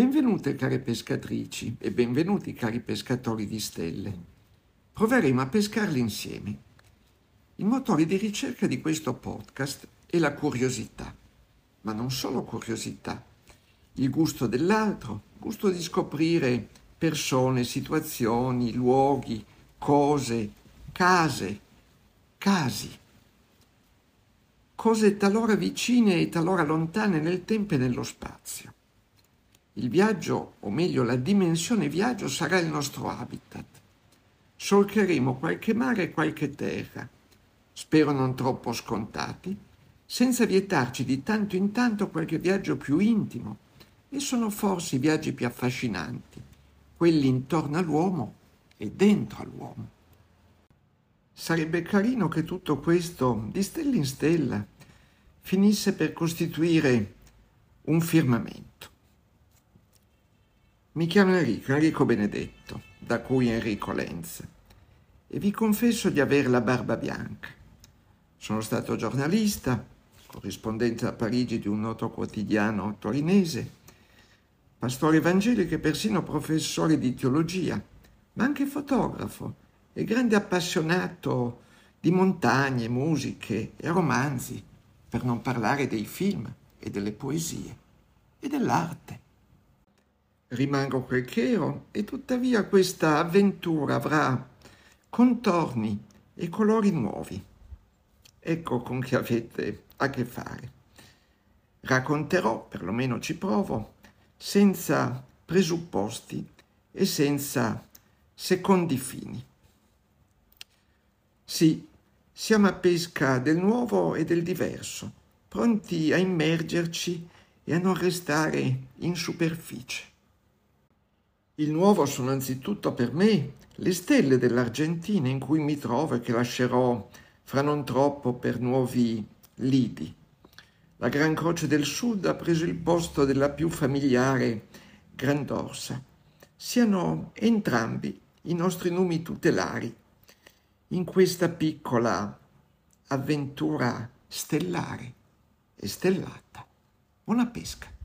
Benvenute care pescatrici e benvenuti cari pescatori di stelle. Proveremo a pescarli insieme. Il motore di ricerca di questo podcast è la curiosità, ma non solo curiosità, il gusto dell'altro, gusto di scoprire persone, situazioni, luoghi, cose, case, casi. Cose talora vicine e talora lontane nel tempo e nello spazio. Il viaggio, o meglio la dimensione viaggio, sarà il nostro habitat. Solcheremo qualche mare e qualche terra, spero non troppo scontati, senza vietarci di tanto in tanto qualche viaggio più intimo, e sono forse i viaggi più affascinanti, quelli intorno all'uomo e dentro all'uomo. Sarebbe carino che tutto questo, di stella in stella, finisse per costituire un firmamento. Mi chiamo Enrico, Enrico Benedetto, da cui Enrico Lenz, e vi confesso di avere la barba bianca. Sono stato giornalista, corrispondente a Parigi di un noto quotidiano torinese, pastore evangelico e persino professore di teologia, ma anche fotografo e grande appassionato di montagne, musiche e romanzi, per non parlare dei film e delle poesie e dell'arte rimango quel che ero e tuttavia questa avventura avrà contorni e colori nuovi. Ecco con chi avete a che fare. Racconterò, perlomeno ci provo, senza presupposti e senza secondi fini. Sì, siamo a pesca del nuovo e del diverso, pronti a immergerci e a non restare in superficie. Il nuovo sono anzitutto per me le stelle dell'Argentina in cui mi trovo e che lascerò fra non troppo per nuovi lidi. La Gran Croce del Sud ha preso il posto della più familiare Grandorsa. Siano entrambi i nostri numi tutelari in questa piccola avventura stellare e stellata. Buona pesca!